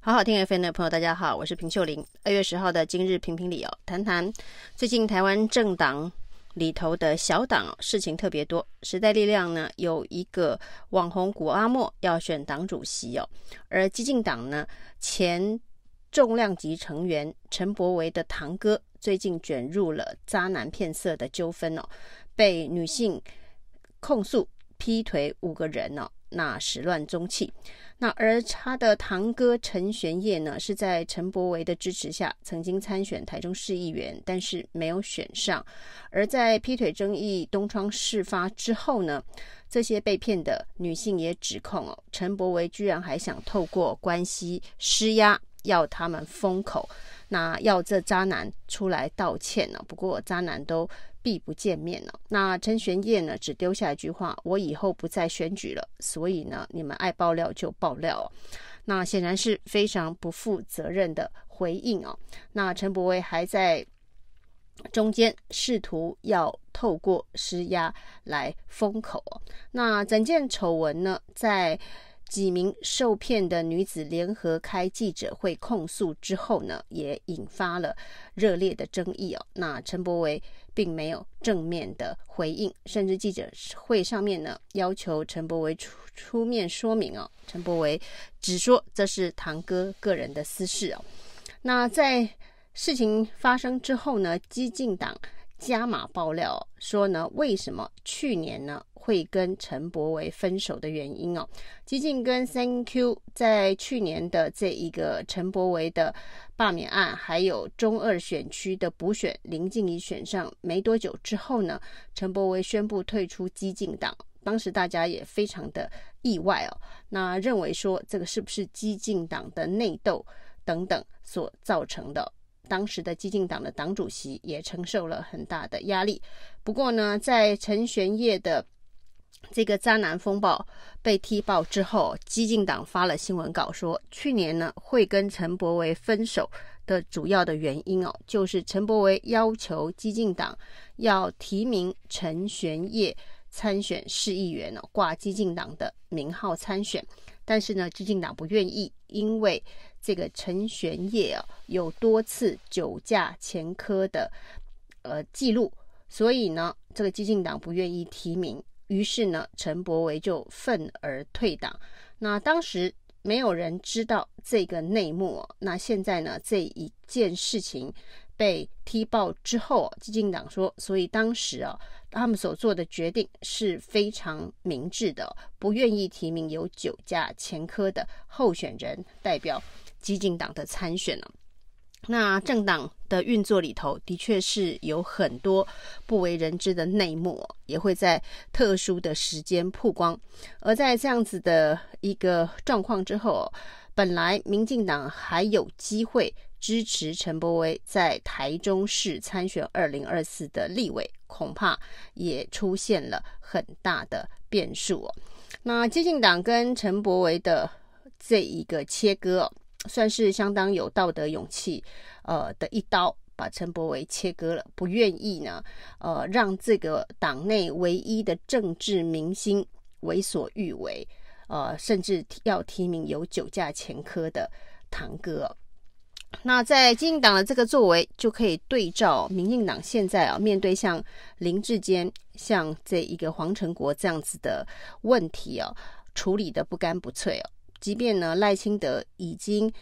好好听 FM 的朋友，大家好，我是平秀玲。二月十号的今日评评理哦，谈谈最近台湾政党里头的小党，事情特别多。时代力量呢有一个网红古阿莫要选党主席哦，而激进党呢前重量级成员陈柏维的堂哥最近卷入了渣男骗色的纠纷哦，被女性控诉劈腿五个人哦。那始乱终弃。那而他的堂哥陈玄烨呢，是在陈柏惟的支持下曾经参选台中市议员，但是没有选上。而在劈腿争议东窗事发之后呢，这些被骗的女性也指控哦，陈柏惟居然还想透过关系施压，要他们封口，那要这渣男出来道歉呢。不过渣男都。必不见面了。那陈玄烨呢，只丢下一句话：“我以后不再选举了。”所以呢，你们爱爆料就爆料。那显然是非常不负责任的回应哦。那陈柏惟还在中间试图要透过施压来封口。那整件丑闻呢，在几名受骗的女子联合开记者会控诉之后呢，也引发了热烈的争议哦。那陈柏惟并没有正面的回应，甚至记者会上面呢，要求陈柏惟出出面说明哦。陈柏惟只说这是堂哥个人的私事哦。那在事情发生之后呢，激进党加码爆料说呢，为什么去年呢？会跟陈柏维分手的原因哦，激进跟 Thank You 在去年的这一个陈柏维的罢免案，还有中二选区的补选，林静仪选上没多久之后呢，陈柏维宣布退出激进党，当时大家也非常的意外哦，那认为说这个是不是激进党的内斗等等所造成的？当时的激进党的党主席也承受了很大的压力。不过呢，在陈玄烨的这个渣男风暴被踢爆之后，激进党发了新闻稿说，去年呢会跟陈柏惟分手的主要的原因哦，就是陈柏惟要求激进党要提名陈玄烨参选市议员哦，挂激进党的名号参选，但是呢，激进党不愿意，因为这个陈玄烨啊有多次酒驾前科的呃记录，所以呢，这个激进党不愿意提名。于是呢，陈柏惟就愤而退党。那当时没有人知道这个内幕。那现在呢，这一件事情被踢爆之后，激进党说，所以当时啊，他们所做的决定是非常明智的，不愿意提名有酒驾前科的候选人代表激进党的参选了。那政党的运作里头，的确是有很多不为人知的内幕，也会在特殊的时间曝光。而在这样子的一个状况之后，本来民进党还有机会支持陈柏惟在台中市参选二零二四的立委，恐怕也出现了很大的变数哦。那基进党跟陈柏惟的这一个切割。算是相当有道德勇气，呃的一刀，把陈柏惟切割了，不愿意呢，呃让这个党内唯一的政治明星为所欲为，呃甚至要提名有酒驾前科的堂哥。那在基进党的这个作为，就可以对照民进党现在啊面对像林志坚、像这一个黄成国这样子的问题啊，处理得不干不脆哦。即便呢，赖清德已经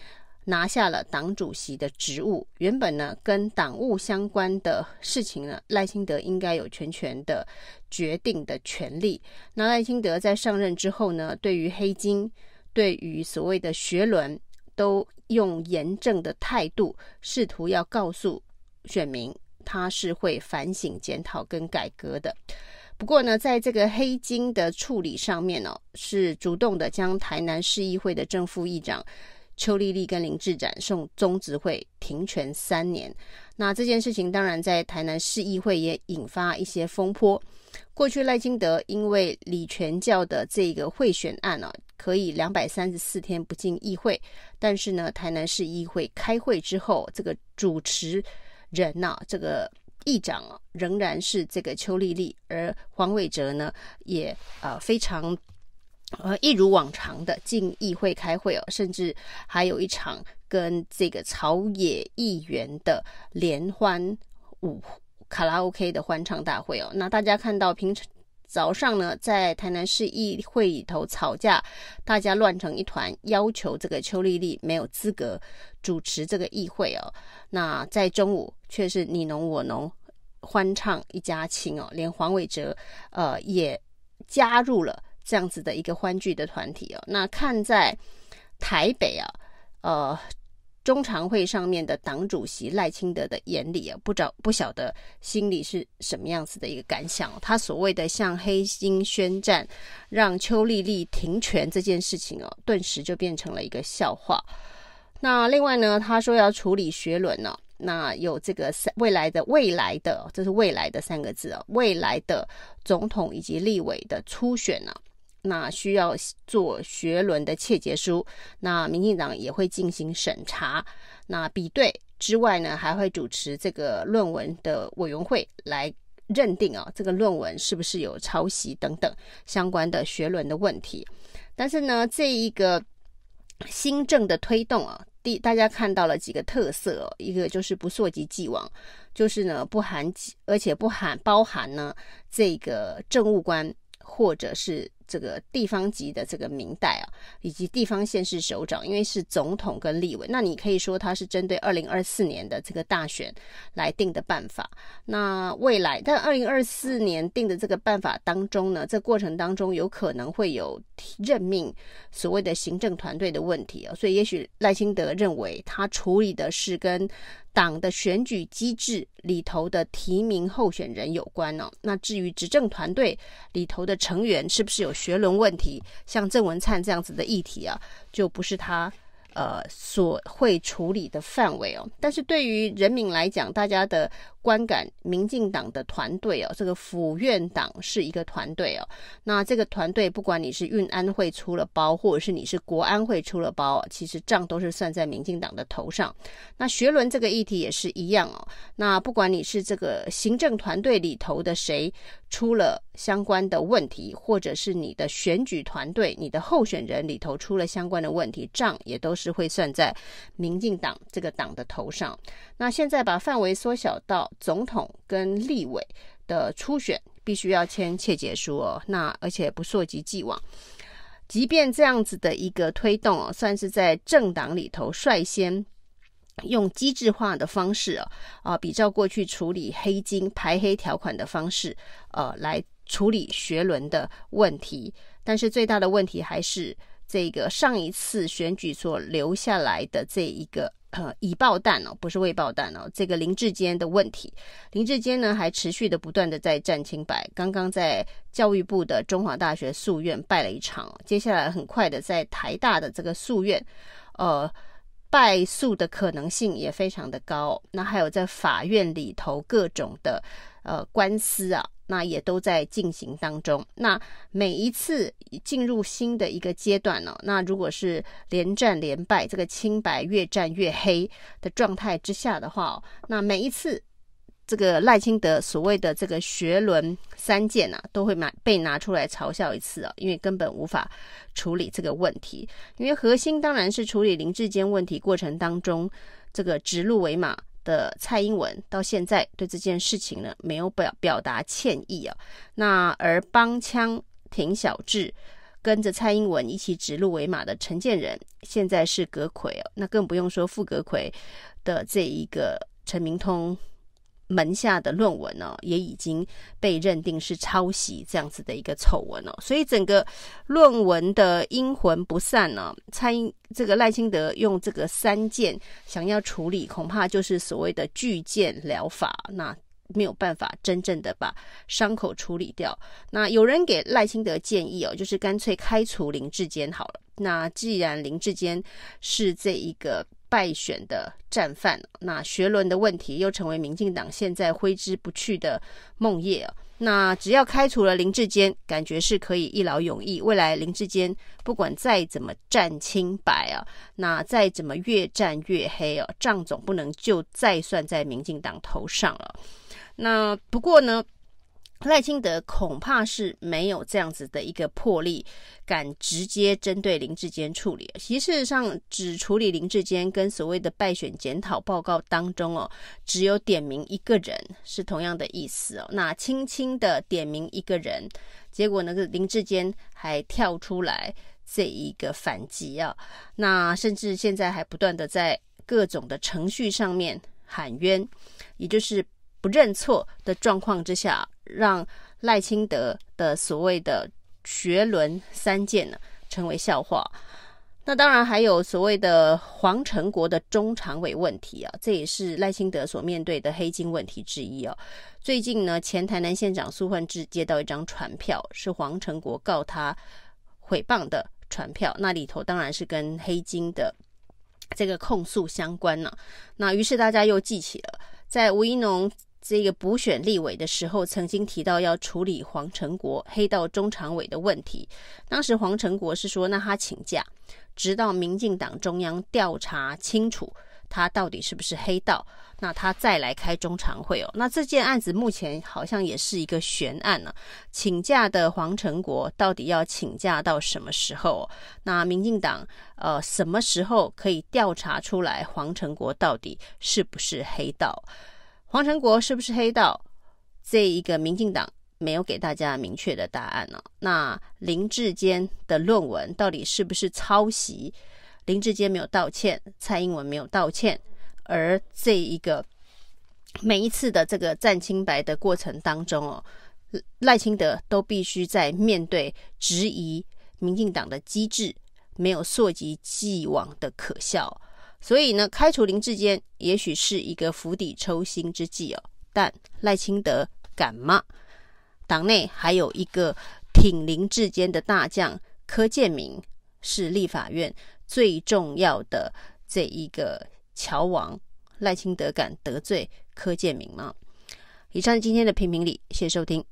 拿下了党主席的职务，原本呢跟党务相关的事情呢，赖清德应该有全权的决定的权利。那赖清德在上任之后呢，对于黑金，对于所谓的学伦，都用严正的态度，试图要告诉选民，他是会反省、检讨跟改革的。不过呢，在这个黑金的处理上面呢、哦，是主动的将台南市议会的正副议长邱丽丽跟林志展送中执会停权三年。那这件事情当然在台南市议会也引发一些风波。过去赖清德因为李全教的这个贿选案呢、啊，可以两百三十四天不进议会，但是呢，台南市议会开会之后，这个主持人呐、啊，这个。议长啊，仍然是这个邱丽丽，而黄伟哲呢，也啊非常呃，一如往常的进议会开会哦，甚至还有一场跟这个朝野议员的联欢舞卡拉 OK 的欢唱大会哦。那大家看到平常早上呢，在台南市议会里头吵架，大家乱成一团，要求这个邱丽丽没有资格主持这个议会哦。那在中午却是你侬我侬，欢唱一家亲哦，连黄伟哲呃也加入了。这样子的一个欢聚的团体哦，那看在台北啊，呃，中常会上面的党主席赖清德的眼里啊，不着不晓得心里是什么样子的一个感想。他所谓的向黑金宣战，让邱莉莉停权这件事情哦，顿时就变成了一个笑话。那另外呢，他说要处理学伦呢。那有这个三未来的未来的，这是未来的三个字哦，未来的总统以及立委的初选呢。那需要做学伦的切结书，那民进党也会进行审查，那比对之外呢，还会主持这个论文的委员会来认定啊，这个论文是不是有抄袭等等相关的学伦的问题。但是呢，这一个新政的推动啊，第大家看到了几个特色哦，一个就是不溯及既往，就是呢不含而且不含包含呢这个政务官或者是。这个地方级的这个民代啊，以及地方县市首长，因为是总统跟立委，那你可以说他是针对二零二四年的这个大选来定的办法。那未来，但二零二四年定的这个办法当中呢，这过程当中有可能会有任命所谓的行政团队的问题啊，所以也许赖清德认为他处理的是跟。党的选举机制里头的提名候选人有关哦，那至于执政团队里头的成员是不是有学伦问题，像郑文灿这样子的议题啊，就不是他。呃，所会处理的范围哦，但是对于人民来讲，大家的观感，民进党的团队哦，这个府院党是一个团队哦。那这个团队，不管你是运安会出了包，或者是你是国安会出了包，其实账都是算在民进党的头上。那学伦这个议题也是一样哦。那不管你是这个行政团队里头的谁出了相关的问题，或者是你的选举团队、你的候选人里头出了相关的问题，账也都是。会算在民进党这个党的头上。那现在把范围缩小到总统跟立委的初选，必须要签切结书哦。那而且不溯及既往，即便这样子的一个推动哦，算是在政党里头率先用机制化的方式哦，啊，比照过去处理黑金排黑条款的方式，呃，来处理学伦的问题。但是最大的问题还是。这个上一次选举所留下来的这一个呃已爆弹哦，不是未爆弹哦，这个林志坚的问题，林志坚呢还持续的不断的在战清白，刚刚在教育部的中华大学诉愿败了一场，接下来很快的在台大的这个诉愿，呃败诉的可能性也非常的高，那还有在法院里头各种的呃官司啊。那也都在进行当中。那每一次进入新的一个阶段呢，那如果是连战连败，这个清白越战越黑的状态之下的话，那每一次这个赖清德所谓的这个学伦三件啊，都会拿被拿出来嘲笑一次啊，因为根本无法处理这个问题。因为核心当然是处理林志坚问题过程当中这个指鹿为马。的蔡英文到现在对这件事情呢，没有表表达歉意啊，那而帮腔挺小智，跟着蔡英文一起指鹿为马的陈建仁，现在是阁魁哦，那更不用说副阁魁的这一个陈明通。门下的论文呢，也已经被认定是抄袭这样子的一个丑闻哦，所以整个论文的阴魂不散呢。蔡英这个赖清德用这个三件想要处理，恐怕就是所谓的拒剑疗法，那没有办法真正的把伤口处理掉。那有人给赖清德建议哦，就是干脆开除林志坚好了。那既然林志坚是这一个。败选的战犯，那学伦的问题又成为民进党现在挥之不去的梦魇。那只要开除了林志坚，感觉是可以一劳永逸。未来林志坚不管再怎么战清白啊，那再怎么越战越黑啊，账总不能就再算在民进党头上了。那不过呢，赖清德恐怕是没有这样子的一个魄力，敢直接针对林志坚处理。其实事实上，只处理林志坚跟所谓的败选检讨报告当中哦，只有点名一个人是同样的意思哦。那轻轻的点名一个人，结果那个林志坚还跳出来这一个反击啊，那甚至现在还不断的在各种的程序上面喊冤，也就是认错的状况之下。让赖清德的所谓的学伦三剑呢，成为笑话。那当然还有所谓的黄成国的中常委问题啊，这也是赖清德所面对的黑金问题之一啊。最近呢，前台南县长苏焕智接到一张传票，是黄成国告他诽谤的传票，那里头当然是跟黑金的这个控诉相关呢、那于是大家又记起了，在吴怡农。这个补选立委的时候，曾经提到要处理黄成国黑道中常委的问题。当时黄成国是说，那他请假，直到民进党中央调查清楚他到底是不是黑道，那他再来开中常会哦。那这件案子目前好像也是一个悬案呢、啊。请假的黄成国到底要请假到什么时候？那民进党呃什么时候可以调查出来黄成国到底是不是黑道？黄成国是不是黑道？这一个民进党没有给大家明确的答案呢、哦。那林志坚的论文到底是不是抄袭？林志坚没有道歉，蔡英文没有道歉，而这一个每一次的这个战清白的过程当中哦，赖清德都必须在面对质疑民进党的机制没有溯及既往的可笑。所以呢，开除林志坚也许是一个釜底抽薪之计哦。但赖清德敢吗？党内还有一个挺林志坚的大将柯建铭，是立法院最重要的这一个桥王。赖清德敢得罪柯建铭吗？以上今天的评评理，谢谢收听。